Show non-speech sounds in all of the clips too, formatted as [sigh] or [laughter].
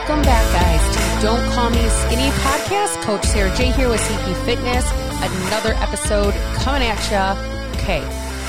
Welcome back, guys, to Don't Call Me Skinny podcast. Coach Sarah J here with CP Fitness. Another episode coming at you. Okay,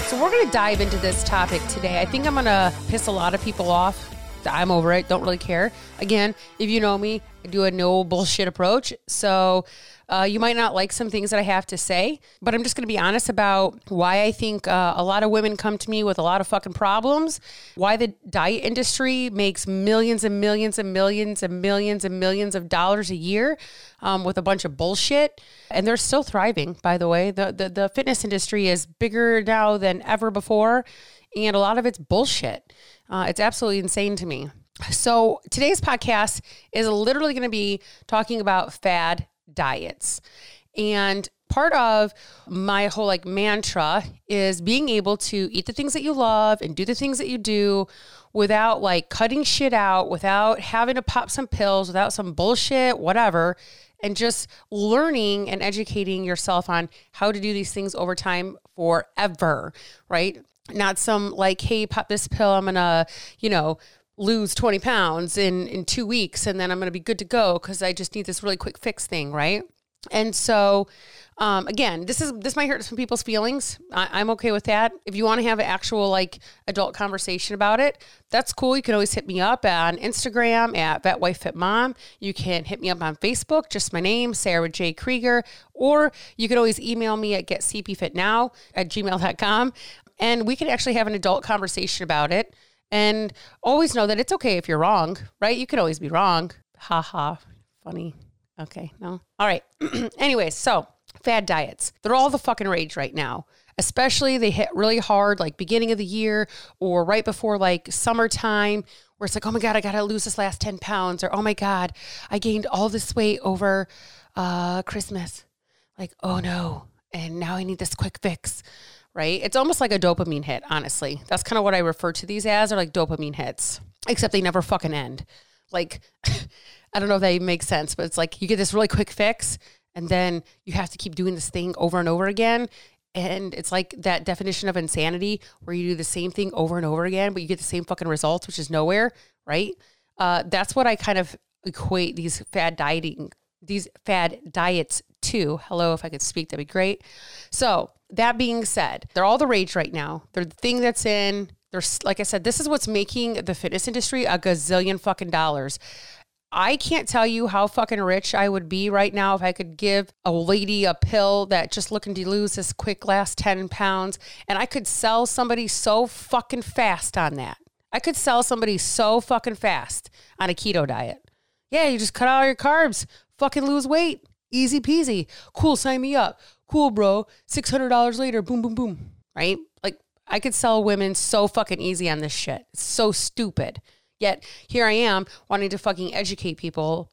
so we're going to dive into this topic today. I think I'm going to piss a lot of people off. I'm over it. Don't really care. Again, if you know me, I do a no bullshit approach. So uh, you might not like some things that I have to say, but I'm just going to be honest about why I think uh, a lot of women come to me with a lot of fucking problems, why the diet industry makes millions and millions and millions and millions and millions of dollars a year um, with a bunch of bullshit. And they're still thriving, by the way. The, the, the fitness industry is bigger now than ever before, and a lot of it's bullshit. Uh, it's absolutely insane to me. So, today's podcast is literally going to be talking about fad diets. And part of my whole like mantra is being able to eat the things that you love and do the things that you do without like cutting shit out, without having to pop some pills, without some bullshit, whatever, and just learning and educating yourself on how to do these things over time forever, right? Not some like, hey, pop this pill, I'm gonna, you know, lose 20 pounds in in two weeks and then i'm going to be good to go because i just need this really quick fix thing right? And so um, again this is this might hurt some people's feelings. I, am okay with that. If you want to have an actual like adult conversation about it that's cool. You can always hit me up on instagram at vet wife fit mom you can hit me up on facebook just my name sarah j. Krieger or you can always email me at getcpfitnow at gmail.com and we can actually have an adult conversation about it and always know that it's okay if you're wrong, right? You could always be wrong. Ha ha. Funny. Okay. No. All right. [clears throat] Anyways, so fad diets. They're all the fucking rage right now. Especially they hit really hard like beginning of the year or right before like summertime where it's like, oh my God, I gotta lose this last 10 pounds, or oh my God, I gained all this weight over uh Christmas. Like, oh no. And now I need this quick fix right? It's almost like a dopamine hit, honestly. That's kind of what I refer to these as, are like dopamine hits, except they never fucking end. Like, [laughs] I don't know if that makes sense, but it's like you get this really quick fix and then you have to keep doing this thing over and over again. And it's like that definition of insanity where you do the same thing over and over again, but you get the same fucking results, which is nowhere, right? Uh, that's what I kind of equate these fad dieting, these fad diets to. Hello, if I could speak, that'd be great. So that being said, they're all the rage right now. They're the thing that's in. There's like I said, this is what's making the fitness industry a gazillion fucking dollars. I can't tell you how fucking rich I would be right now if I could give a lady a pill that just looking to lose this quick last 10 pounds and I could sell somebody so fucking fast on that. I could sell somebody so fucking fast on a keto diet. Yeah, you just cut out your carbs, fucking lose weight. Easy peasy. Cool, sign me up cool, bro. $600 later, boom, boom, boom. Right? Like, I could sell women so fucking easy on this shit. It's so stupid. Yet here I am wanting to fucking educate people,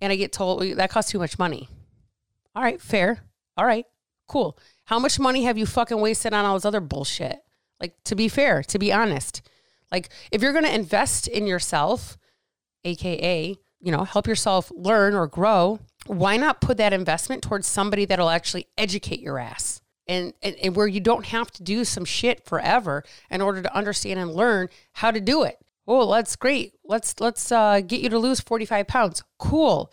and I get told that costs too much money. All right, fair. All right, cool. How much money have you fucking wasted on all this other bullshit? Like, to be fair, to be honest, like, if you're going to invest in yourself, AKA, you know, help yourself learn or grow, why not put that investment towards somebody that'll actually educate your ass? And, and, and, where you don't have to do some shit forever in order to understand and learn how to do it. Oh, that's great. Let's let's uh, get you to lose 45 pounds. Cool.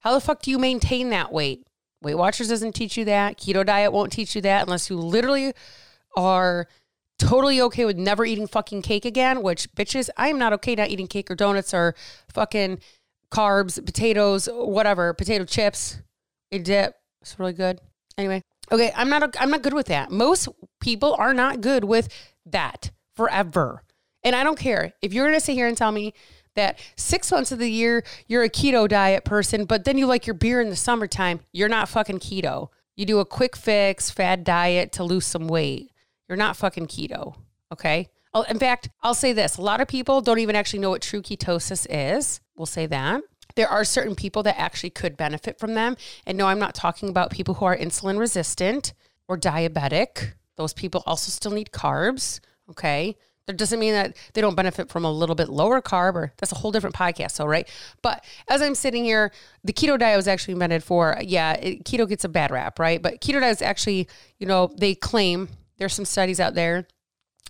How the fuck do you maintain that weight? Weight Watchers doesn't teach you that. Keto diet won't teach you that unless you literally are totally okay with never eating fucking cake again, which bitches, I am not okay not eating cake or donuts or fucking carbs, potatoes, whatever, potato chips, a dip. It's really good. Anyway, okay, I'm not I'm not good with that. Most people are not good with that forever. And I don't care if you're going to sit here and tell me that six months of the year you're a keto diet person, but then you like your beer in the summertime, you're not fucking keto. You do a quick fix fad diet to lose some weight. You're not fucking keto. Okay. Oh, in fact, I'll say this a lot of people don't even actually know what true ketosis is. We'll say that. There are certain people that actually could benefit from them. And no, I'm not talking about people who are insulin resistant or diabetic. Those people also still need carbs. Okay. That doesn't mean that they don't benefit from a little bit lower carb, or that's a whole different podcast, so right? But as I'm sitting here, the keto diet was actually invented for, yeah, it, keto gets a bad rap, right? But keto diet is actually, you know, they claim there's some studies out there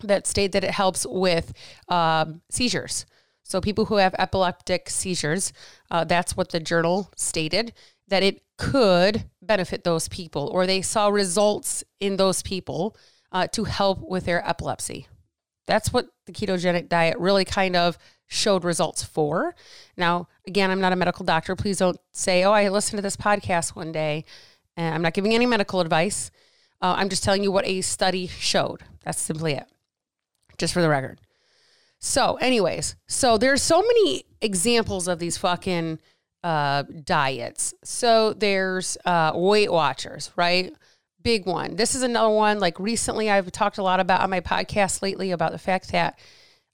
that state that it helps with um, seizures. So people who have epileptic seizures, uh, that's what the journal stated that it could benefit those people, or they saw results in those people uh, to help with their epilepsy. That's what the ketogenic diet really kind of showed results for. Now, again, I'm not a medical doctor. Please don't say, oh, I listened to this podcast one day. And I'm not giving any medical advice. Uh, I'm just telling you what a study showed. That's simply it, just for the record. So, anyways, so there's so many examples of these fucking uh, diets. So there's uh, Weight Watchers, right? Big one. This is another one. Like recently, I've talked a lot about on my podcast lately about the fact that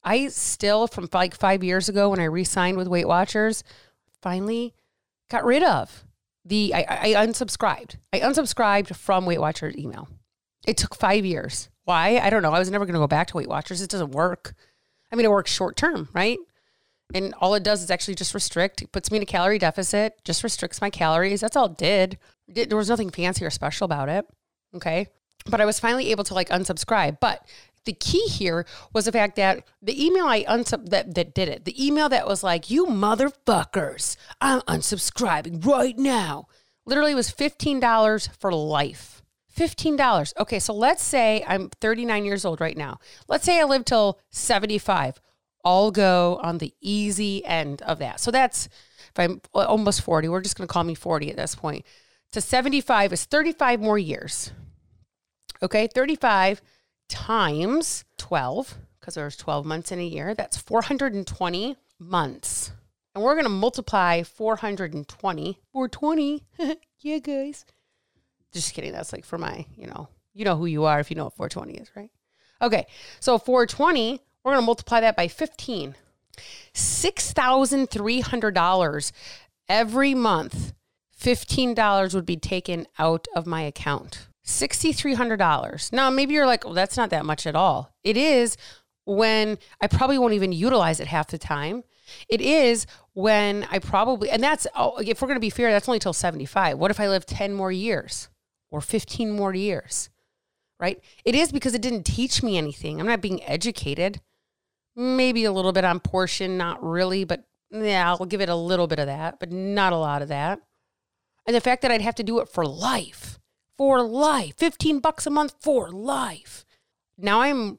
I still, from like five years ago when I re signed with Weight Watchers, finally got rid of the, I, I unsubscribed. I unsubscribed from Weight Watchers email. It took five years. Why? I don't know. I was never going to go back to Weight Watchers. It doesn't work. I mean, it works short term, right? And all it does is actually just restrict, it puts me in a calorie deficit, just restricts my calories. That's all it did. There was nothing fancy or special about it. Okay. But I was finally able to like unsubscribe. But the key here was the fact that the email I unsub that, that did it, the email that was like, you motherfuckers, I'm unsubscribing right now, literally was $15 for life. $15. Okay, so let's say I'm 39 years old right now. Let's say I live till 75. I'll go on the easy end of that. So that's if I'm almost 40, we're just going to call me 40 at this point. To 75 is 35 more years. Okay, 35 times 12, because there's 12 months in a year, that's 420 months. And we're going to multiply 420. 420. [laughs] yeah, guys. Just kidding. That's like for my, you know, you know who you are if you know what 420 is, right? Okay. So 420, we're going to multiply that by 15. $6,300 every month. $15 would be taken out of my account. $6,300. Now, maybe you're like, well, that's not that much at all. It is when I probably won't even utilize it half the time. It is when I probably, and that's, oh, if we're going to be fair, that's only till 75. What if I live 10 more years or 15 more years? Right? It is because it didn't teach me anything. I'm not being educated. Maybe a little bit on portion, not really, but yeah, I'll give it a little bit of that, but not a lot of that. And the fact that I'd have to do it for life for life. 15 bucks a month for life. Now I'm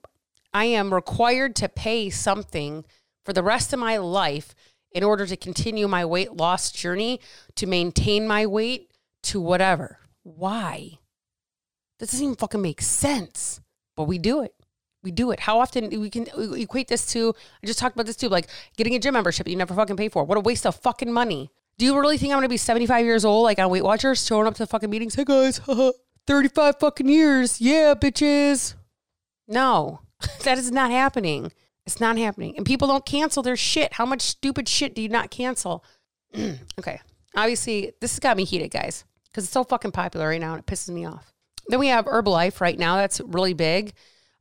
I am required to pay something for the rest of my life in order to continue my weight loss journey, to maintain my weight, to whatever. Why? This doesn't even fucking make sense. But we do it. We do it. How often we can equate this to? I just talked about this too, like getting a gym membership you never fucking pay for. What a waste of fucking money. Do you really think I'm gonna be 75 years old, like on Weight Watchers, showing up to the fucking meetings? Hey guys, 35 fucking years. Yeah, bitches. No, [laughs] that is not happening. It's not happening. And people don't cancel their shit. How much stupid shit do you not cancel? [clears throat] okay. Obviously, this has got me heated, guys, because it's so fucking popular right now and it pisses me off. Then we have Herbalife right now. That's really big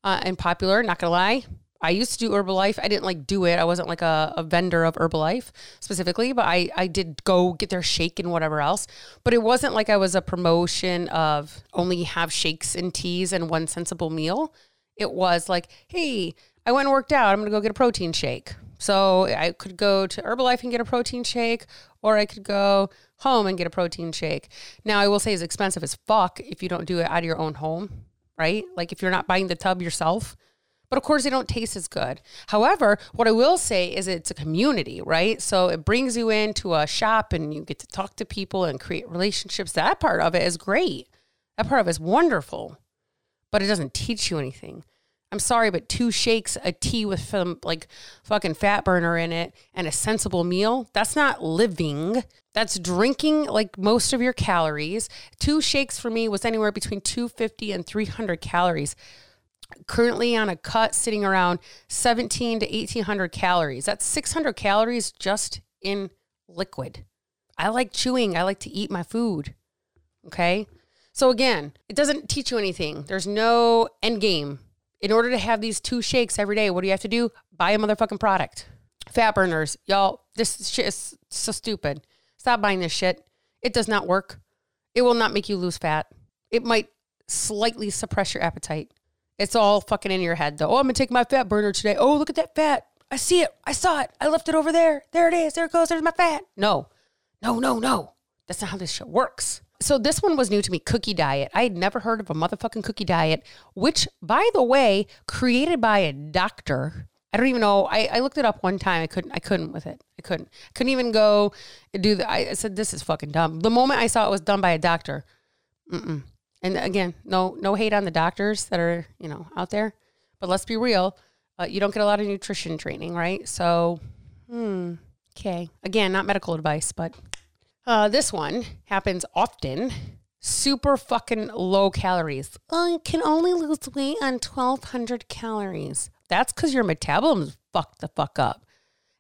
uh, and popular. Not gonna lie. I used to do Herbalife. I didn't like do it. I wasn't like a, a vendor of Herbalife specifically, but I, I did go get their shake and whatever else. But it wasn't like I was a promotion of only have shakes and teas and one sensible meal. It was like, hey, I went and worked out. I'm going to go get a protein shake. So I could go to Herbalife and get a protein shake, or I could go home and get a protein shake. Now, I will say it's expensive as fuck if you don't do it out of your own home, right? Like if you're not buying the tub yourself but of course they don't taste as good. However, what I will say is it's a community, right? So it brings you into a shop and you get to talk to people and create relationships. That part of it is great. That part of it is wonderful, but it doesn't teach you anything. I'm sorry, but two shakes, a tea with some like fucking fat burner in it, and a sensible meal, that's not living. That's drinking like most of your calories. Two shakes for me was anywhere between 250 and 300 calories currently on a cut sitting around 17 to 1800 calories. That's 600 calories just in liquid. I like chewing, I like to eat my food. Okay? So again, it doesn't teach you anything. There's no end game. In order to have these two shakes every day, what do you have to do? Buy a motherfucking product. Fat burners, y'all, this shit is so stupid. Stop buying this shit. It does not work. It will not make you lose fat. It might slightly suppress your appetite. It's all fucking in your head though. Oh, I'm gonna take my fat burner today. Oh, look at that fat. I see it. I saw it. I left it over there. There it is. There it goes. There's my fat. No, no, no, no. That's not how this shit works. So this one was new to me, cookie diet. I had never heard of a motherfucking cookie diet, which, by the way, created by a doctor. I don't even know. I, I looked it up one time. I couldn't. I couldn't with it. I couldn't. Couldn't even go do the. I said this is fucking dumb. The moment I saw it was done by a doctor, mm-mm. and again, no no hate on the doctors that are you know out there, but let's be real. Uh, you don't get a lot of nutrition training, right? So, hmm, okay. Again, not medical advice, but uh, this one happens often. Super fucking low calories. Oh, I can only lose weight on 1200 calories. That's because your metabolism's fucked the fuck up.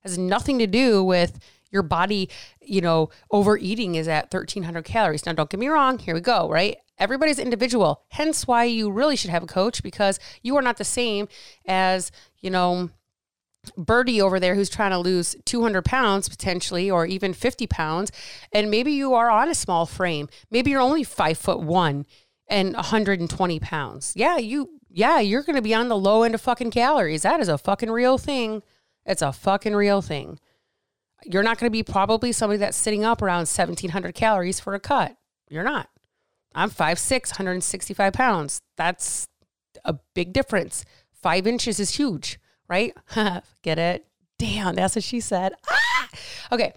It Has nothing to do with your body, you know, overeating is at 1300 calories. Now, don't get me wrong. Here we go, right? Everybody's individual. Hence why you really should have a coach because you are not the same as, you know, Birdie over there who's trying to lose 200 pounds potentially, or even 50 pounds, and maybe you are on a small frame. Maybe you're only five foot one and 120 pounds. Yeah, you, yeah, you're to be on the low end of fucking calories. That is a fucking real thing. It's a fucking real thing. You're not to be probably somebody that's sitting up around 1700 calories for a cut. You're not. I'm 5'6, 165 pounds. That's a big difference. Five inches is huge right? [laughs] Get it? Damn, that's what she said. Ah! Okay.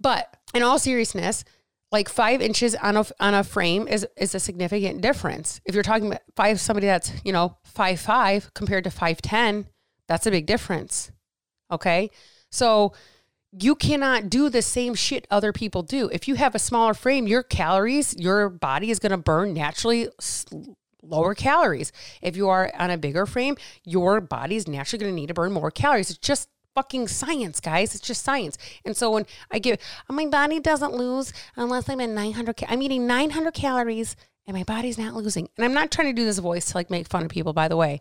But in all seriousness, like five inches on a on a frame is is a significant difference. If you're talking about five somebody that's, you know, five five compared to five ten, that's a big difference. Okay. So you cannot do the same shit other people do. If you have a smaller frame, your calories, your body is going to burn naturally lower calories. If you are on a bigger frame, your body is naturally going to need to burn more calories. It's just fucking science, guys. It's just science. And so when I give, oh, my body doesn't lose unless I'm at 900, I'm eating 900 calories and my body's not losing. And I'm not trying to do this voice to like make fun of people, by the way,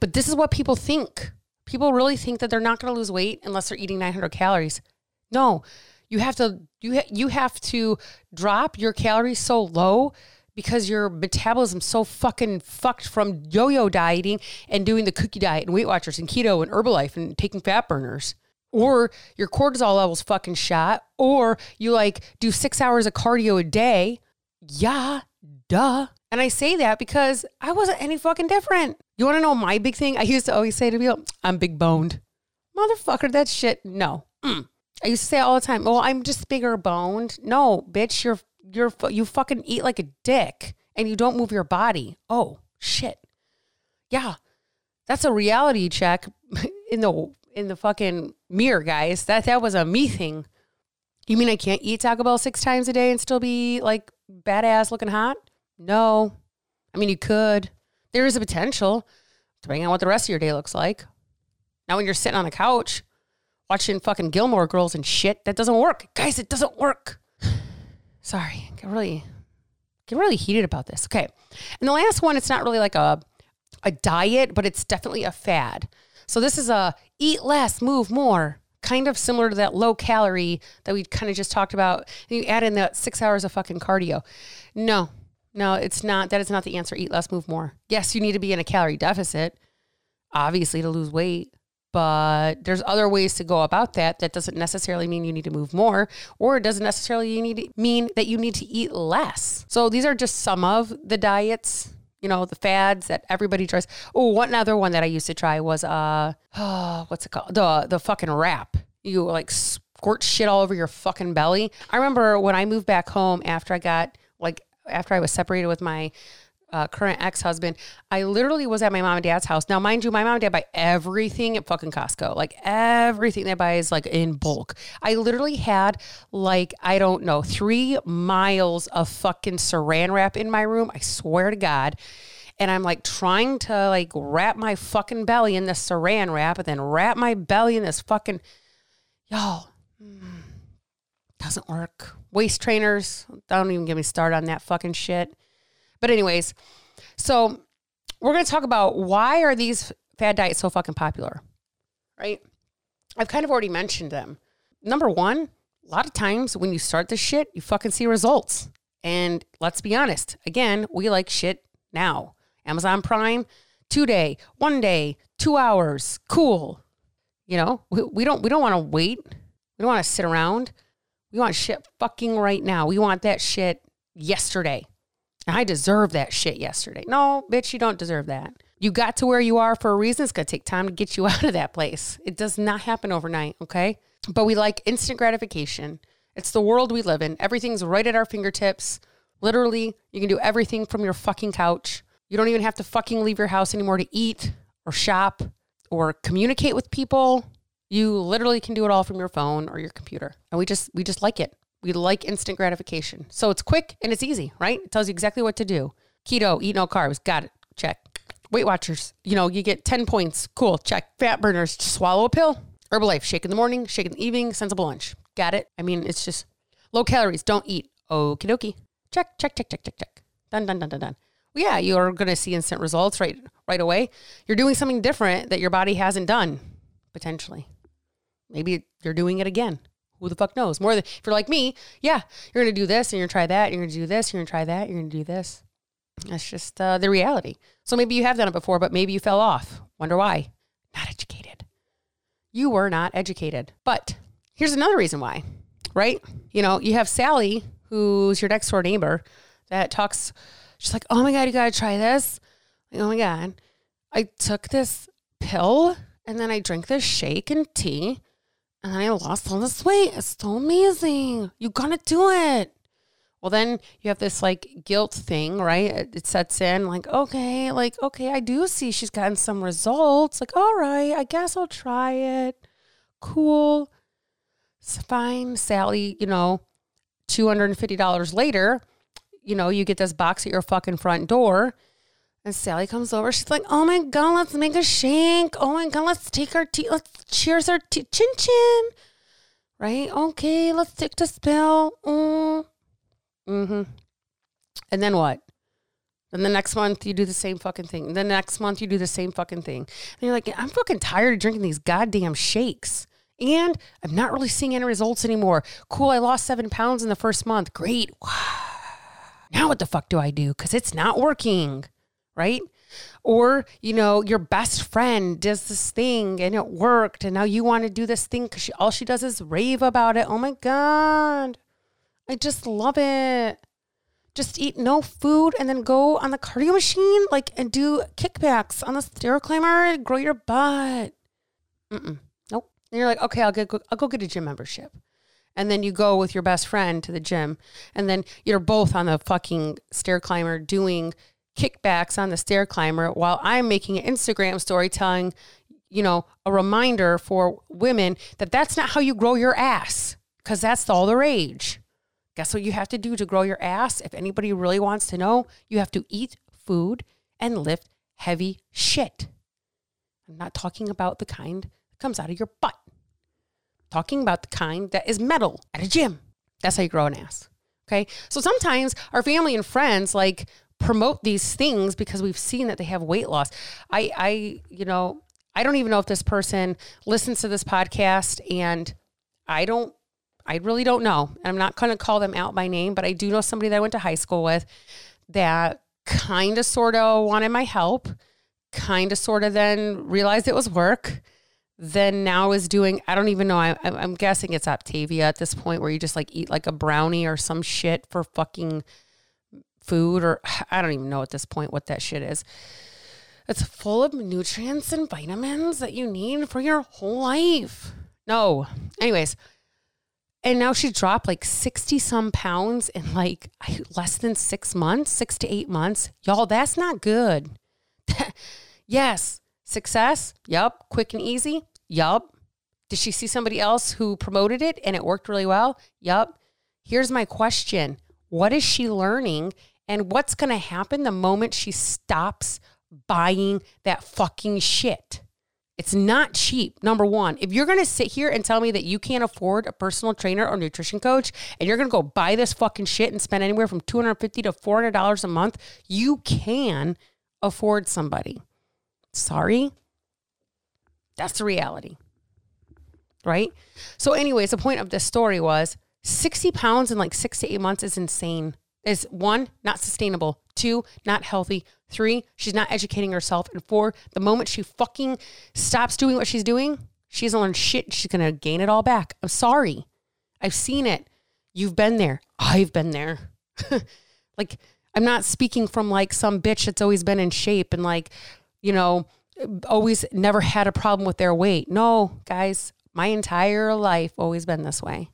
but this is what people think. People really think that they're not going to lose weight unless they're eating 900 calories. No, you have to you ha- you have to drop your calories so low because your metabolism's so fucking fucked from yo-yo dieting and doing the cookie diet and Weight Watchers and keto and Herbalife and taking fat burners. Or your cortisol levels fucking shot, or you like do six hours of cardio a day. Yeah, duh. And I say that because I wasn't any fucking different. You want to know my big thing? I used to always say to people, I'm big boned. Motherfucker, that shit, no. Mm. I used to say all the time, well, I'm just bigger boned. No, bitch, you're you're you fucking eat like a dick and you don't move your body. Oh shit. Yeah. That's a reality check [laughs] in the in the fucking mirror, guys. That that was a me thing. You mean I can't eat Taco Bell six times a day and still be like badass looking hot? No. I mean you could. There is a potential, depending on what the rest of your day looks like. Now when you're sitting on a couch watching fucking Gilmore girls and shit, that doesn't work. Guys, it doesn't work. Sorry, get really get really heated about this. Okay. And the last one, it's not really like a a diet, but it's definitely a fad. So this is a eat less, move more, kind of similar to that low calorie that we kind of just talked about. You add in that six hours of fucking cardio. No, no, it's not. That is not the answer. Eat less, move more. Yes, you need to be in a calorie deficit, obviously, to lose weight but there's other ways to go about that. That doesn't necessarily mean you need to move more or it doesn't necessarily need mean that you need to eat less. So these are just some of the diets you know the fads that everybody tries. Oh one other one that i used to try was uh oh, [sighs] what's it called? The the fucking wrap. You like squirt shit all over your fucking belly. I remember when i moved back home after i got like after i was separated with my uh, current ex husband, I literally was at my mom and dad's house. Now, mind you, my mom and dad buy everything at fucking Costco. Like everything they buy is like in bulk. I literally had like, I don't know, three miles of fucking saran wrap in my room. I swear to God. And I'm like trying to like wrap my fucking belly in this saran wrap and then wrap my belly in this fucking, y'all, mm, doesn't work. Waist trainers, don't even get me started on that fucking shit. But anyways, so we're going to talk about why are these fad diets so fucking popular, right? I've kind of already mentioned them. Number one, a lot of times when you start this shit, you fucking see results. And let's be honest, again, we like shit now. Amazon Prime, two day, one day, two hours, cool. You know, we, we don't we don't want to wait. We don't want to sit around. We want shit fucking right now. We want that shit yesterday. I deserve that shit yesterday. No, bitch, you don't deserve that. You got to where you are for a reason. It's going to take time to get you [laughs] out of that place. It does not happen overnight, okay? But we like instant gratification. It's the world we live in. Everything's right at our fingertips. Literally, you can do everything from your fucking couch. You don't even have to fucking leave your house anymore to eat or shop or communicate with people. You literally can do it all from your phone or your computer. And we just we just like it. We like instant gratification. So it's quick and it's easy, right? It tells you exactly what to do. Keto, eat no carbs. Got it. Check. Weight Watchers, you know, you get 10 points. Cool. Check. Fat burners, swallow a pill. Herbalife, shake in the morning, shake in the evening, sensible lunch. Got it? I mean, it's just low calories, don't eat. Okie dokie. Check, check, check, check, check, check. Done, done, done, done, done. Well, yeah, you're going to see instant results right right away. You're doing something different that your body hasn't done, potentially. Maybe you're doing it again. Who the fuck knows? More than if you're like me, yeah, you're to do this and you're to try that. You're going to do this. You're going to try that. You're going to do this. That's just uh, the reality. So maybe you have done it before, but maybe you fell off. Wonder why? Not educated. You were not educated. But here's another reason why, right? You know, you have Sally, who's your next door neighbor, that talks. She's like, "Oh my god, you gotta try this." Like, oh my god, I took this pill and then I drank this shake and tea, and I lost all this weight. It's so amazing. You gotta do it. Well, then you have this like guilt thing, right? It, it sets in like, okay, like, okay, I do see she's gotten some results. Like, all right, I guess I'll try it. Cool. It's fine. Sally, you know, $250 later, you know, you get this box at your fucking front door. And Sally comes over. She's like, "Oh my god, let's make a shake. Oh my god, let's take our tea. Let's cheers our tea. Chin chin. Right? Okay, let's take the spill. Mm. Mm-hmm. And then what? Then the next month you do the same fucking thing. And the next month you do the same fucking thing. And you're like, I'm fucking tired of drinking these goddamn shakes. And I'm not really seeing any results anymore. Cool, I lost seven pounds in the first month. Great. Now what the fuck do I do? Because it's not working, right? Or, you know, your best friend does this thing and it worked. And now you want to do this thing because all she does is rave about it. Oh my God. I just love it. Just eat no food and then go on the cardio machine, like, and do kickbacks on the stair climber and grow your butt. Mm-mm. Nope. And you're like, okay, I'll get, I'll go get a gym membership. And then you go with your best friend to the gym, and then you're both on the fucking stair climber doing kickbacks on the stair climber while I'm making an Instagram story telling, you know, a reminder for women that that's not how you grow your ass because that's all the rage. Guess what you have to do to grow your ass? If anybody really wants to know, you have to eat food and lift heavy shit. I'm not talking about the kind that comes out of your butt. Talking about the kind that is metal at a gym. That's how you grow an ass. Okay. So sometimes our family and friends like promote these things because we've seen that they have weight loss. I, I, you know, I don't even know if this person listens to this podcast and I don't I really don't know. And I'm not going to call them out by name, but I do know somebody that I went to high school with that kind of sort of wanted my help, kind of sort of then realized it was work. Then now is doing, I don't even know. I, I'm guessing it's Optavia at this point where you just like eat like a brownie or some shit for fucking food, or [sighs] I don't even know at this point what that shit is. It's full of nutrients and vitamins that you need for your whole life. No. Anyways, and now she dropped like 60 some pounds in like less than six months, six to eight months. Y'all, that's not good. [laughs] yes. Success. Yup. Quick and easy. Yup. Did she see somebody else who promoted it and it worked really well? Yup. Here's my question What is she learning? And what's going to happen the moment she stops buying that fucking shit? It's not cheap. Number one, if you're going to sit here and tell me that you can't afford a personal trainer or nutrition coach and you're going to go buy this fucking shit and spend anywhere from 250 to $400 a month, you can afford somebody. Sorry. That's the reality. Right? So, anyways, the point of this story was 60 pounds in like six to eight months is insane is one, not sustainable. Two, not healthy. Three, she's not educating herself. And four, the moment she fucking stops doing what she's doing, She hasn't learned shit. She's to gain it all back. I'm sorry. I've seen it. You've been there. I've been there. [laughs] like, I'm not speaking from like some bitch that's always been in shape and like, you know, always never had a problem with their weight. No, guys, my entire life always been this way.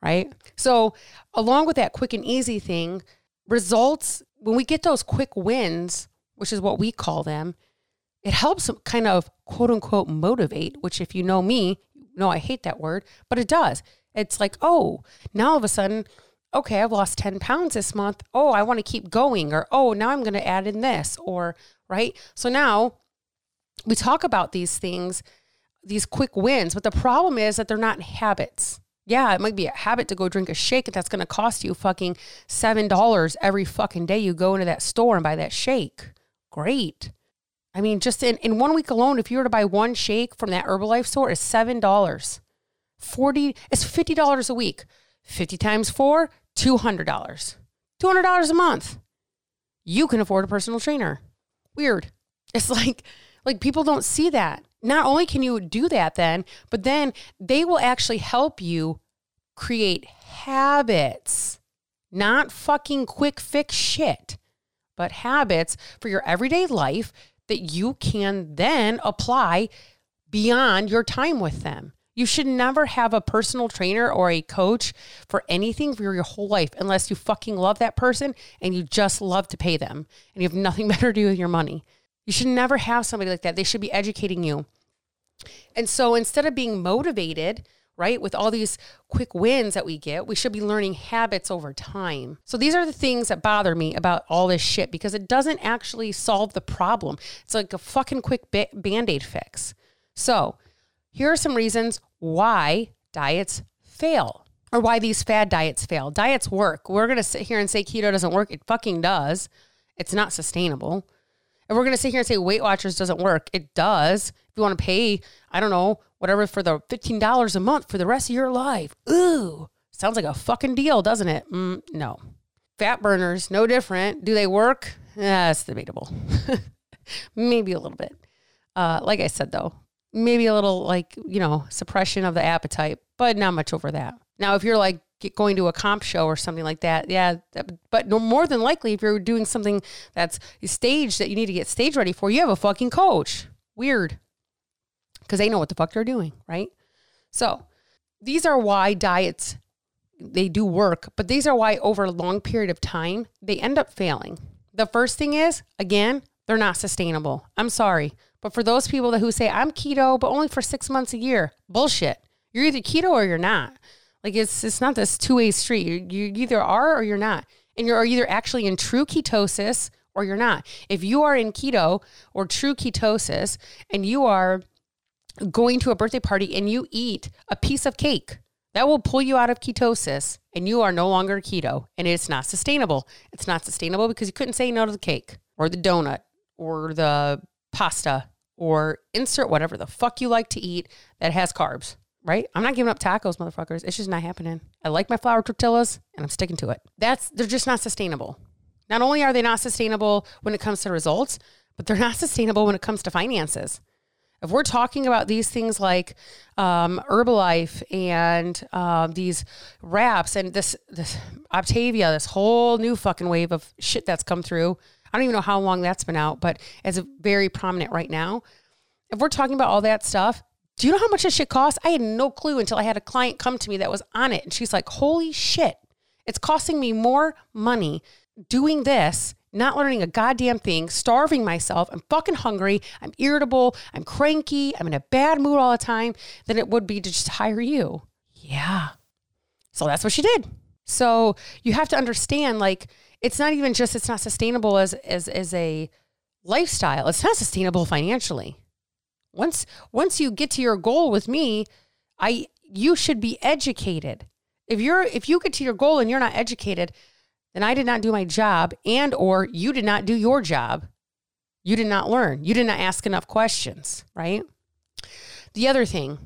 Right. So, along with that quick and easy thing, results, when we get those quick wins, which is what we call them, it helps kind of quote unquote motivate, which if you know me, no, I hate that word, but it does. It's like, oh, now all of a sudden, okay, I've lost 10 pounds this month. Oh, I want to keep going. Or, oh, now I'm going to add in this. Or, right. So now we talk about these things, these quick wins, but the problem is that they're not habits. Yeah, it might be a habit to go drink a shake that's going to cost you fucking $7 every fucking day you go into that store and buy that shake. Great. I mean, just in, in one week alone, if you were to buy one shake from that Herbalife store, it's seven dollars. Forty it's fifty dollars a week. Fifty times four, two hundred dollars. Two hundred dollars a month. You can afford a personal trainer. Weird. It's like like people don't see that. Not only can you do that then, but then they will actually help you create habits, not fucking quick fix shit, but habits for your everyday life that you can then apply beyond your time with them. You should never have a personal trainer or a coach for anything for your whole life unless you fucking love that person and you just love to pay them and you have nothing [laughs] better to do with your money. You should never have somebody like that. They should be educating you. And so instead of being motivated, right, with all these quick wins that we get, we should be learning habits over time. So these are the things that bother me about all this shit because it doesn't actually solve the problem. It's like a fucking quick ba- band aid fix. So here are some reasons why diets fail or why these fad diets fail. Diets work. We're going to sit here and say keto doesn't work. It fucking does. It's not sustainable. And we're going to sit here and say Weight Watchers doesn't work. It does. If you want to pay, I don't know, whatever for the $15 a month for the rest of your life. Ooh, sounds like a fucking deal, doesn't it? Mm, no. Fat burners, no different. Do they work? That's debatable. [laughs] maybe a little bit. Uh, like I said, though, maybe a little like, you know, suppression of the appetite, but not much over that. Now, if you're like going to a comp show or something like that. Yeah, but no, more than likely, if you're doing something that's staged that you need to get stage ready for, you have a fucking coach. Weird, because they know what the fuck they're doing, right? So these are why diets they do work, but these are why over a long period of time they end up failing. The first thing is again, they're not sustainable. I'm sorry. But for those people that who say I'm keto, but only for six months a year, bullshit. You're either keto or you're not. Like it's it's not this two way street. You, you either are or you're not, and you're either actually in true ketosis or you're not. If you are in keto or true ketosis, and you are going to a birthday party and you eat a piece of cake, that will pull you out of ketosis, and you are no longer keto, and it's not sustainable. It's not sustainable because you couldn't say no to the cake or the donut or the pasta or insert whatever the fuck you like to eat that has carbs right? I'm not giving up tacos, motherfuckers. It's just not happening. I like my flour tortillas and I'm sticking to it. That's they're just not sustainable. Not only are they not sustainable when it comes to results, but they're not sustainable when it comes to finances. If we're talking about these things like um, Herbalife and uh, these wraps and this this Optavia, this whole new fucking wave of shit that's come through, I don't even know how long that's been out, but it's very prominent right now. If we're talking about all that stuff, do you know how much this shit costs? I had no clue until I had a client come to me that was on it. And she's like, holy shit, it's costing me more money doing this, not learning a goddamn thing, starving myself. I'm fucking hungry. I'm irritable. I'm cranky. I'm in a bad mood all the time than it would be to just hire you. Yeah. So that's what she did. So you have to understand, like, it's not even just it's not sustainable as as as a lifestyle. It's not sustainable financially. Once once you get to your goal with me, I you should be educated. If you're if you get to your goal and you're not educated, then I did not do my job and or you did not do your job. You did not learn. You did not ask enough questions, right? The other thing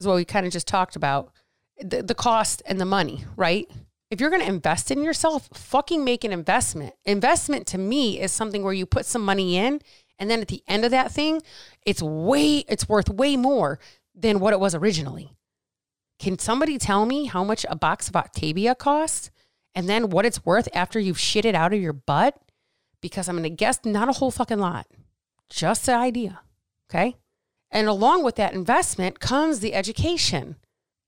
is what we kind of just talked about, the, the cost and the money, right? If you're going to invest in yourself, fucking make an investment. Investment to me is something where you put some money in and then at the end of that thing, it's way, it's worth way more than what it was originally. Can somebody tell me how much a box of Optavia costs and then what it's worth after you've shit it out of your butt? Because I'm going to guess not a whole fucking lot, just the idea. Okay. And along with that investment comes the education.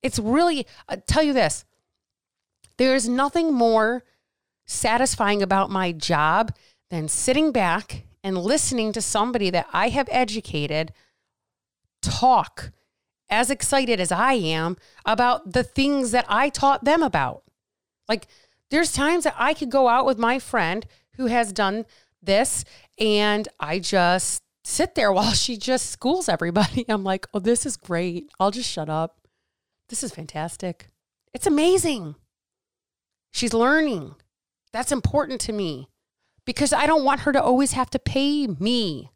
It's really, i tell you this there's nothing more satisfying about my job than sitting back and listening to somebody that I have educated talk as excited as I am about the things that I taught them about. Like, there's times that I could go out with my friend who has done this and I just sit there [laughs] while she just schools everybody. [laughs] I'm like, oh, this is great. I'll just shut up. This is fantastic. It's amazing. She's learning. That's important to me because I don't want her to always have to pay me.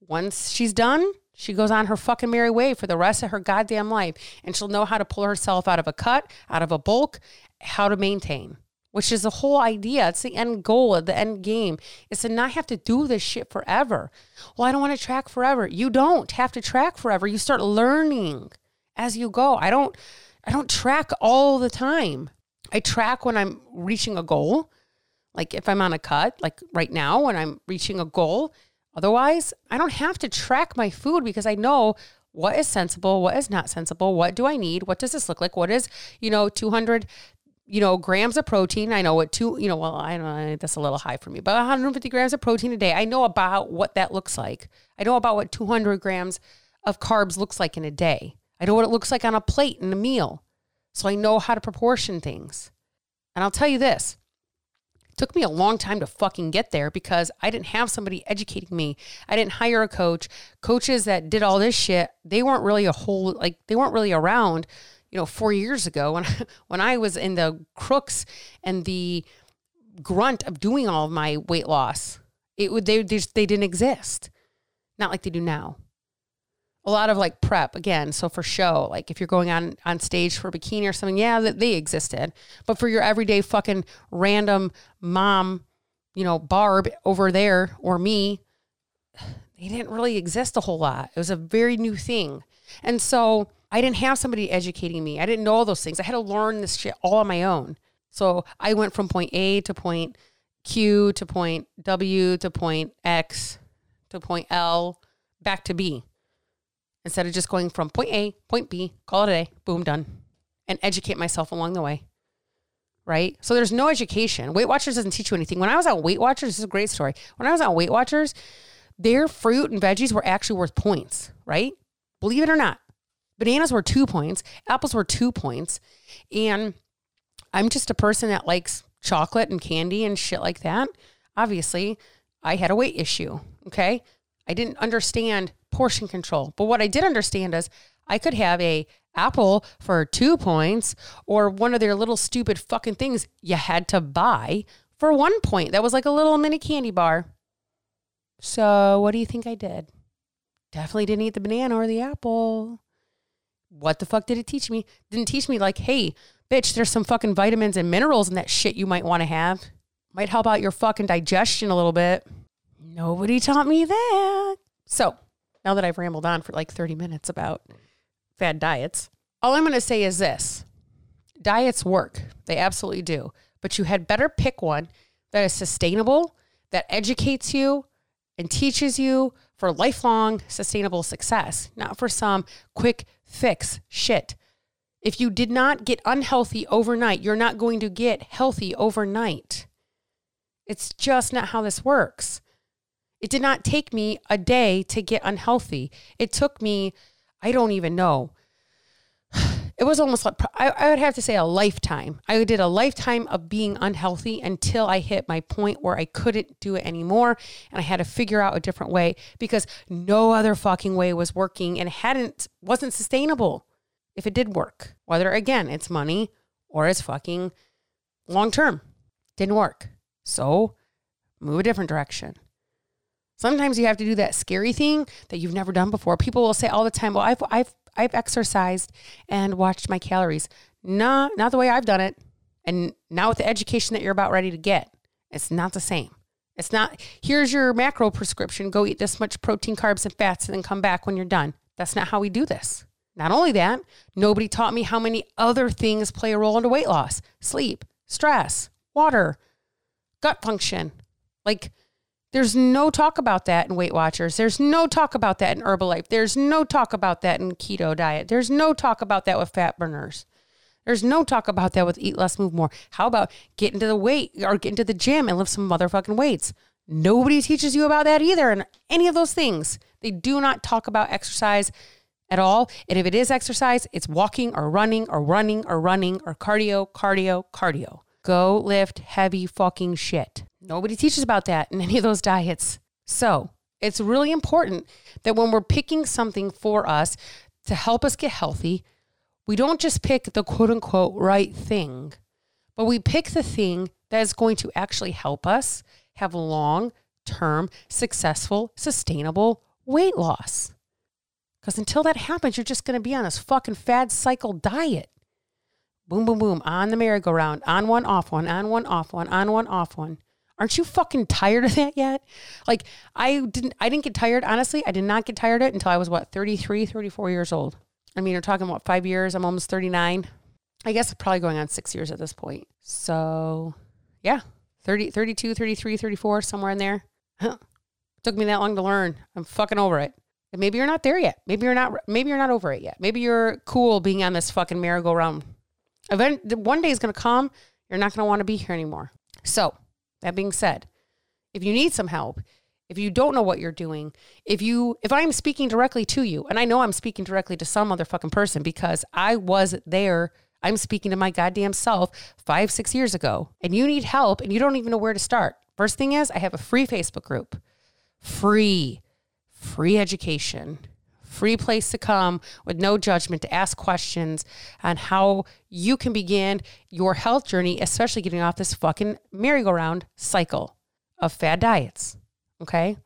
Once she's done, she goes on her fucking merry way for the rest of her goddamn life and she'll know how to pull herself out of a cut, out of a bulk, how to maintain, which is the whole idea. It's the end goal, the end game is to not have to do this shit forever. Well, I don't want to track forever. You don't have to track forever. You start learning as you go. I don't I don't track all the time. I track when I'm reaching a goal like if I'm on a cut, like right now when I'm reaching a goal. Otherwise, I don't have to track my food because I know what is sensible, what is not sensible, what do I need, what does this look like, what is, you know, 200 you know, grams of protein. I know what two, you know, well, I don't know, that's a little high for me, but 150 grams of protein a day. I know about what that looks like. I know about what 200 grams of carbs looks like in a day. I know what it looks like on a plate in a meal. So I know how to proportion things. And I'll tell you this took me a long time to fucking get there because I didn't have somebody educating me. I didn't hire a coach. Coaches that did all this shit, they weren't really a whole like they weren't really around, you know, 4 years ago when [laughs] when I was in the crooks and the grunt of doing all of my weight loss. It would they just they didn't exist. Not like they do now a lot of like prep again. So for show, like if you're going on on stage for a bikini or something, yeah, they existed. But for your everyday fucking random mom, you know, Barb over there or me, they didn't really exist a whole lot. It was a very new thing. And so I didn't have somebody educating me. I didn't know all those things. I had to learn this shit all on my own. So I went from point A to point Q to point W to point X to point L back to B instead of just going from point A, point B, call it a day, boom, done, and educate myself along the way. Right? So there's no education. Weight Watchers doesn't teach you anything. When I was on Weight Watchers, this is a great story. When I was on Weight Watchers, their fruit and veggies were actually worth points, right? Believe it or not. Bananas were two points, apples were two points. And I'm just a person that likes chocolate and candy and shit like that. Obviously, I had a weight issue. Okay. I didn't understand portion control. But what I did understand is I could have a apple for two points or one of their little stupid fucking things you had to buy for one point. That was like a little mini candy bar. So what do you think I did? Definitely didn't eat the banana or the apple. What the fuck did it teach me? Didn't teach me like, hey, bitch, there's some fucking vitamins and minerals in that shit you might want to have. Might help out your fucking digestion a little bit. Nobody taught me that. So now that I've rambled on for like 30 minutes about fad diets, all I'm going to say is this diets work. They absolutely do. But you had better pick one that is sustainable, that educates you and teaches you for lifelong sustainable success, not for some quick fix shit. If you did not get unhealthy overnight, you're not going to get healthy overnight. It's just not how this works. It did not take me a day to get unhealthy. It took me, I don't even know. [sighs] It was almost like, I, I would have to say a lifetime. I did a lifetime of being unhealthy until I hit my point where I couldn't do it anymore. And I had to figure out a different way because no other fucking way was working and hadn't, wasn't sustainable if it did work. Whether again, it's money or it's fucking long term. Didn't work. So move a different direction. Sometimes you have to do that scary thing that you've never done before. People will say all the time, "Well, I've I've I've exercised and watched my calories." Nah, not the way I've done it. And now with the education that you're about ready to get, it's not the same. It's not, here's your macro prescription, go eat this much protein, carbs, and fats, and then come back when you're done. That's not how we do this. Not only that, nobody taught me how many other things play a role into weight loss sleep, stress, water, gut function. Like, there's no talk about that in Weight Watchers. There's no talk about that in Herbalife. There's no talk about that in keto diet. There's no talk about that with fat burners. There's no talk about that with eat less, move more. How about get into the weight or get into the gym and lift some motherfucking weights? Nobody teaches you about that either. And any of those things, they do not talk about exercise at all. And if it is exercise, it's walking or running or running or running or cardio, cardio, cardio. Go lift heavy fucking shit. Nobody teaches about that in any of those diets. So it's really important that when we're picking something for us to help us get healthy, we don't just pick the quote unquote right thing, but we pick the thing that is going to actually help us have long term, successful, sustainable weight loss. Because until that happens, you're just going to be on this fucking fad cycle diet. Boom, boom, boom, on the merry-go-round, on one, off one, on one, off one, on one, off one. Aren't you fucking tired of that yet? Like I didn't I didn't get tired, honestly. I did not get tired of it until I was what, 33, 34 years old. I mean, you're talking about 5 years. I'm almost 39. I guess probably going on 6 years at this point. So, yeah. 30 32, 33, 34 somewhere in there. Huh. Took me that long to learn. I'm fucking over it. And maybe you're not there yet. Maybe you're not maybe you're not over it yet. Maybe you're cool being on this fucking merry-go-round. Event one day is going to come, you're not going to want to be here anymore. So, that being said, if you need some help, if you don't know what you're doing, if you if I'm speaking directly to you, and I know I'm speaking directly to some other fucking person because I was there, I'm speaking to my goddamn self five, six years ago, and you need help and you don't even know where to start. First thing is, I have a free Facebook group. Free, free education free place to come with no judgment to ask questions on how you can begin your health journey, especially getting off this fucking merry-go-round cycle of fad diets. Okay.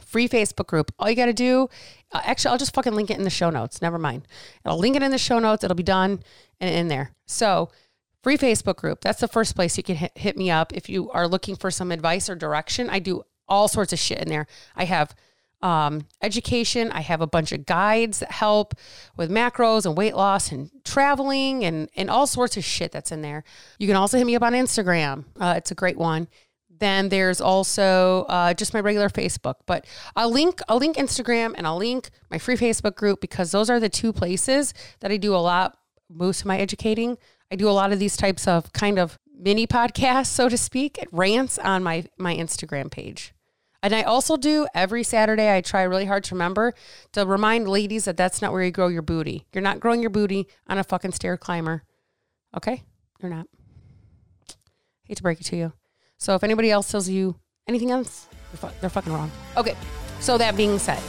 Free Facebook group. All you got to do, uh, actually, I'll just fucking link it in the show notes. Never mind. I'll link it in the show notes. It'll be done and in there. So, free Facebook group. That's the first place you can hit, hit me up if you are looking for some advice or direction. I do all sorts of shit in there. I have um, education. I have a bunch of guides that help with macros and weight loss and traveling and, and all sorts of shit that's in there. You can also hit me up on Instagram. Uh, it's a great one. Then there's also uh, just my regular Facebook, but I'll link I'll link Instagram and I'll link my free Facebook group because those are the two places that I do a lot most of my educating. I do a lot of these types of kind of mini podcasts, so to speak, rants on my my Instagram page. And I also do every Saturday, I try really hard to remember to remind ladies that that's not where you grow your booty. You're not growing your booty on a fucking stair climber. Okay? You're not. Hate to break it to you. So if anybody else tells you anything else, they're, fu- they're fucking wrong. Okay. So that being said,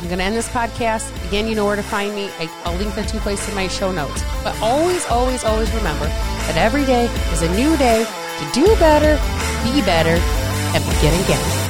I'm going to end this podcast. Again, you know where to find me. I, I'll link the two places in my show notes. But always, always, always remember that every day is a new day to do better, be better, and begin again.